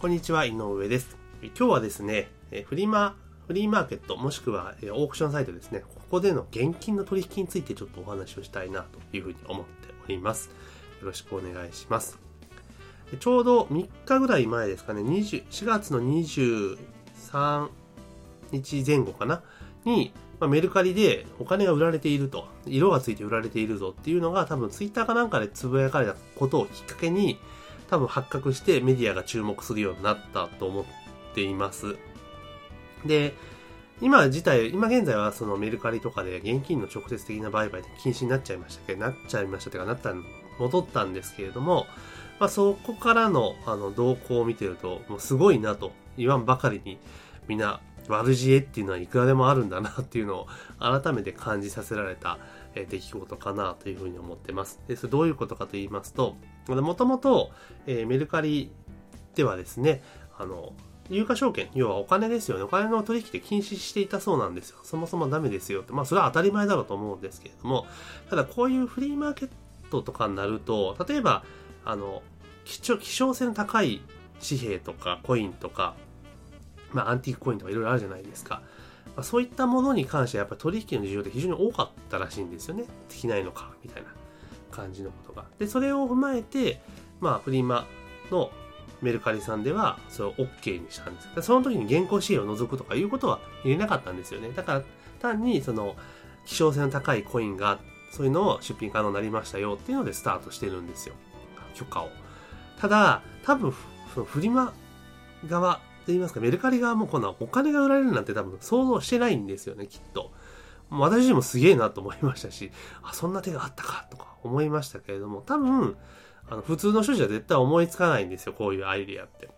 こんにちは、井上です。今日はですね、フリマ、フリーマーケット、もしくはオークションサイトですね、ここでの現金の取引についてちょっとお話をしたいなというふうに思っております。よろしくお願いします。ちょうど3日ぐらい前ですかね、20 4月の23日前後かな、に、ま、メルカリでお金が売られていると、色がついて売られているぞっていうのが多分ツイッターかなんかでつぶやかれたことをきっかけに、多分発覚してメディアが注目するようになったと思っています。で、今自体、今現在はそのメルカリとかで現金の直接的な売買で禁止になっちゃいましたけ？ど、なっちゃいましたというか、なった、戻ったんですけれども、まあそこからのあの動向を見てると、もうすごいなと言わんばかりに、みんな悪知恵っていうのはいくらでもあるんだなっていうのを改めて感じさせられたえ出来事かなというふうに思ってます。で、それどういうことかと言いますと、もともと、えメルカリではですね、あの、有価証券、要はお金ですよね。お金の取引で禁止していたそうなんですよ。そもそもダメですよって。まあ、それは当たり前だろうと思うんですけれども、ただこういうフリーマーケットとかになると、例えば、あの、希少希少性の高い紙幣とかコインとか、まあ、アンティークコインとかいろいろあるじゃないですか。まあ、そういったものに関してはやっぱり取引の需要って非常に多かったらしいんですよね。できないのか、みたいな感じのことが。で、それを踏まえて、まあ、フリマのメルカリさんでは、それを OK にしたんです。その時に現行紙幣を除くとかいうことは入れなかったんですよね。だから、単にその、希少性の高いコインが、そういうのを出品可能になりましたよっていうのでスタートしてるんですよ。許可を。ただ、多分、そのフリマ側言いますか、メルカリ側もこんなお金が売られるなんて多分想像してないんですよね、きっと。私自身もすげえなと思いましたし、あ、そんな手があったかとか思いましたけれども、多分、あの、普通の人じゃ絶対思いつかないんですよ、こういうアイディアって。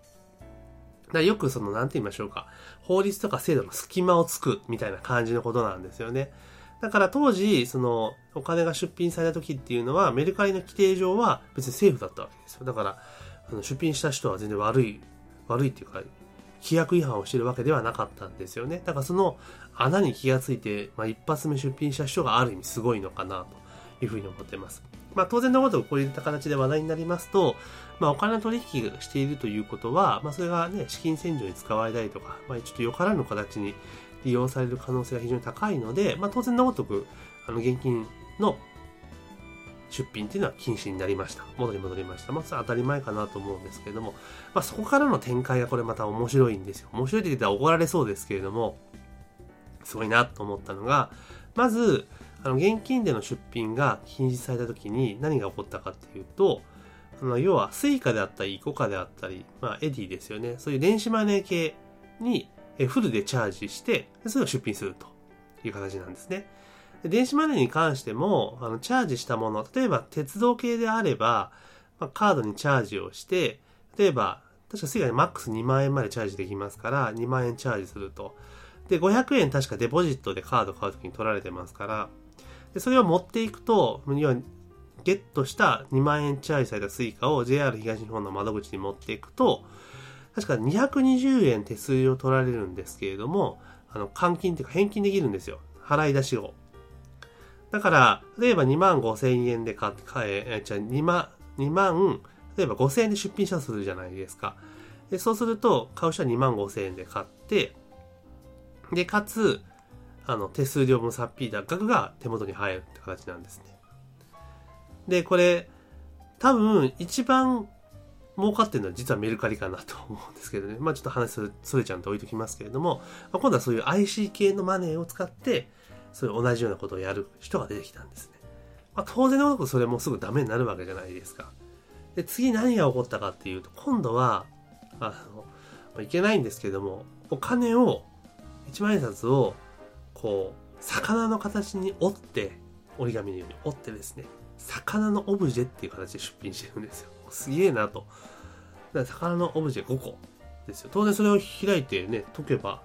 だよくその、なんて言いましょうか、法律とか制度の隙間をつくみたいな感じのことなんですよね。だから当時、その、お金が出品された時っていうのは、メルカリの規定上は別にセーフだったわけですよ。だから、あの出品した人は全然悪い、悪いっていうか、規約違反をしてるわけではなかったんですよね。だからその穴に気がついて、まあ、一発目出品した人がある意味すごいのかなというふうに思っています。まあ当然のことこういった形で話題になりますと、まあお金の取引をしているということは、まあそれがね、資金洗浄に使われたりとか、まあちょっとよからぬ形に利用される可能性が非常に高いので、まあ当然のごとく、あの現金の出品っていうのは禁止になりました。元に戻りました。まあ、それは当たり前かなと思うんですけれども、まあ、そこからの展開がこれまた面白いんですよ。面白いって言ったら怒られそうですけれども、すごいなと思ったのが、まず、あの、現金での出品が禁止された時に何が起こったかっていうと、あの、要は、スイカであったり、イコカであったり、まあ、エディですよね。そういう電子マネー系にフルでチャージして、それを出品するという形なんですね。電子マネーに関しても、あの、チャージしたもの、例えば鉄道系であれば、まあ、カードにチャージをして、例えば、確かスイカでマックス2万円までチャージできますから、2万円チャージすると。で、500円確かデポジットでカード買うときに取られてますから、で、それを持っていくと、要は、ゲットした2万円チャージされたスイカを JR 東日本の窓口に持っていくと、確か220円手数料取られるんですけれども、あの、換金っていうか返金できるんですよ。払い出しを。だから、例えば2万5千円で買って、買え、じゃあ2万、2万、例えば5千円で出品したとするじゃないですか。で、そうすると、買う人は2万5千円で買って、で、かつ、あの、手数料分さっぴいた額が手元に入るって形なんですね。で、これ、多分、一番儲かってるのは実はメルカリかなと思うんですけどね。まあちょっと話それそれちゃんと置いときますけれども、まあ、今度はそういう IC 系のマネーを使って、そういう同じようなことをやる人が出てきたんですね。まあ当然のごとくそれもすぐダメになるわけじゃないですか。で、次何が起こったかっていうと、今度は、あの、まあ、いけないんですけども、お金を、一万円札を、こう、魚の形に折って、折り紙のように折ってですね、魚のオブジェっていう形で出品してるんですよ。すげえなと。だから魚のオブジェ5個ですよ。当然それを開いてね、解けば、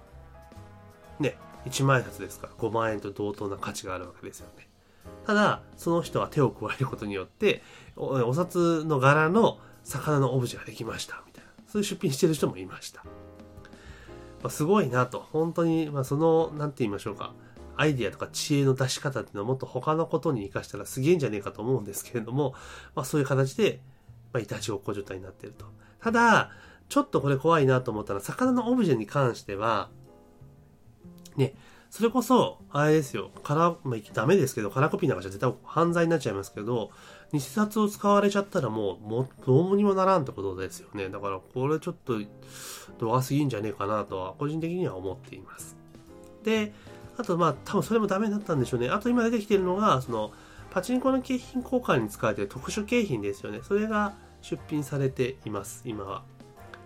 ね、1万円札ですから5万円と同等な価値があるわけですよね。ただ、その人は手を加えることによって、お札の柄の魚のオブジェができました、みたいな。そういう出品してる人もいました。まあ、すごいなと。本当に、まあ、その、なんて言いましょうか。アイディアとか知恵の出し方っていうのをもっと他のことに活かしたらすげえんじゃねえかと思うんですけれども、まあそういう形で、まあ、いたちごっこ状態になっていると。ただ、ちょっとこれ怖いなと思ったら、魚のオブジェに関しては、ね、それこそ、あれですよ、カラ、まあ、ダメですけど、カラコピーなんかじゃ絶対犯罪になっちゃいますけど、偽札を使われちゃったらもう、も、どうにもならんってことですよね。だから、これちょっと、度が過ぎんじゃねえかなとは、個人的には思っています。で、あと、まあ、多分それもダメだったんでしょうね。あと今出てきてるのが、その、パチンコの景品交換に使われてる特殊景品ですよね。それが出品されています、今は。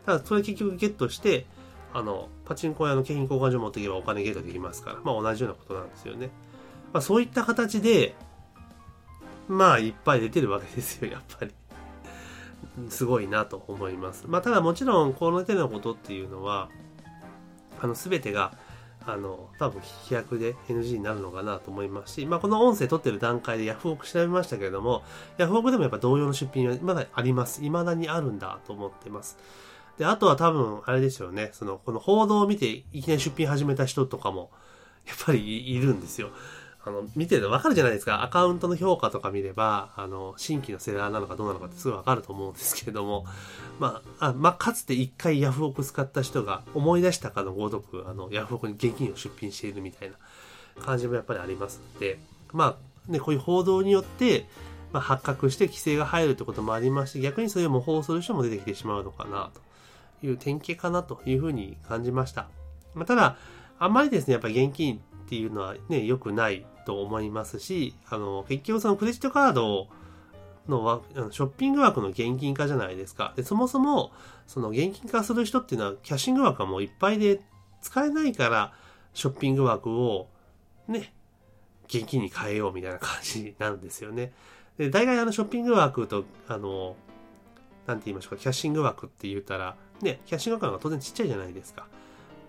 ただ、それ結局ゲットして、あの、パチンコ屋の景品交換所持っていけばお金ゲットできますから、まあ同じようなことなんですよね。まあそういった形で、まあいっぱい出てるわけですよ、やっぱり。すごいなと思います。まあただもちろんこの手のことっていうのは、あの全てが、あの、多分飛躍で NG になるのかなと思いますし、まあこの音声撮ってる段階でヤフオク調べましたけれども、ヤフオクでもやっぱ同様の出品はまだあります。未だにあるんだと思ってます。で、あとは多分、あれですよね、その、この報道を見ていきなり出品始めた人とかも、やっぱりいるんですよ。あの、見てるとわかるじゃないですか。アカウントの評価とか見れば、あの、新規のセラーなのかどうなのかってすぐわかると思うんですけれども、まあ、あまあ、かつて一回ヤフオク使った人が思い出したかのごとく、あの、ヤフオクに現金を出品しているみたいな感じもやっぱりありますので、まあ、ね、こういう報道によって、まあ、発覚して規制が入るってこともありまして、逆にそれを模倣する人も出てきてしまうのかなと。いう典型かなというふうに感じました。まあ、ただ、あんまりですね、やっぱり現金っていうのはね、良くないと思いますし、あの、結局そのクレジットカードのショッピング枠の現金化じゃないですか。で、そもそも、その現金化する人っていうのは、キャッシング枠はもういっぱいで使えないから、ショッピング枠をね、現金に変えようみたいな感じなんですよね。で、大概あのショッピング枠と、あの、なんて言いましょうか、キャッシング枠って言ったら、ね、キャッシング額が当然ちっちゃいじゃないですか。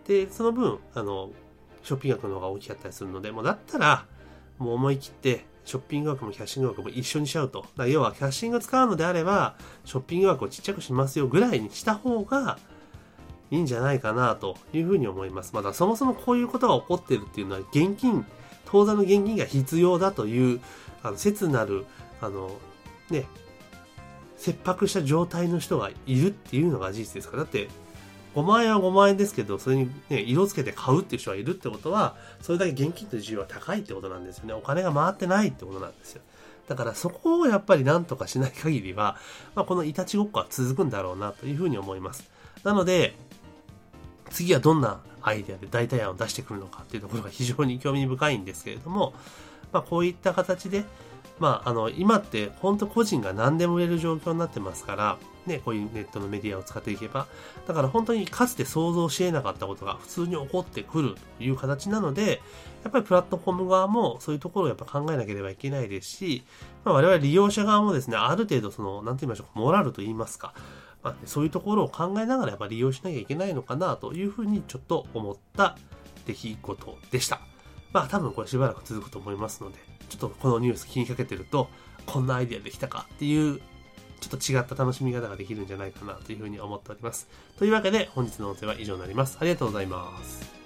で、その分、あの、ショッピング額の方が大きかったりするので、もうだったら、もう思い切って、ショッピング額もキャッシング額も一緒にしちゃうと。要は、キャッシング使うのであれば、ショッピング額をちっちゃくしますよぐらいにした方が、いいんじゃないかなというふうに思います。まだそもそもこういうことが起こってるっていうのは、現金、当座の現金が必要だという、あの、切なる、あの、ね、切迫した状態の人がいるっていうのが事実ですから。だって、5万円は5万円ですけど、それにね、色つけて買うっていう人がいるってことは、それだけ現金という需要は高いってことなんですよね。お金が回ってないってことなんですよ。だからそこをやっぱり何とかしない限りは、まあ、このいたちごっこは続くんだろうなというふうに思います。なので、次はどんなアイデアで代替案を出してくるのかっていうところが非常に興味深いんですけれども、まあ、こういった形で、まあ、あの、今って本当個人が何でも売れる状況になってますから、ね、こういうネットのメディアを使っていけば、だから本当にかつて想像し得なかったことが普通に起こってくるという形なので、やっぱりプラットフォーム側もそういうところをやっぱ考えなければいけないですし、まあ、我々利用者側もですね、ある程度その、なんて言いましょうか、モラルと言いますか、まあ、そういうところを考えながらやっぱ利用しなきゃいけないのかなというふうにちょっと思った出来事でした。まあ多分これしばらく続くと思いますので、ちょっとこのニュース気にかけてると、こんなアイデアできたかっていう、ちょっと違った楽しみ方ができるんじゃないかなというふうに思っております。というわけで本日の音声は以上になります。ありがとうございます。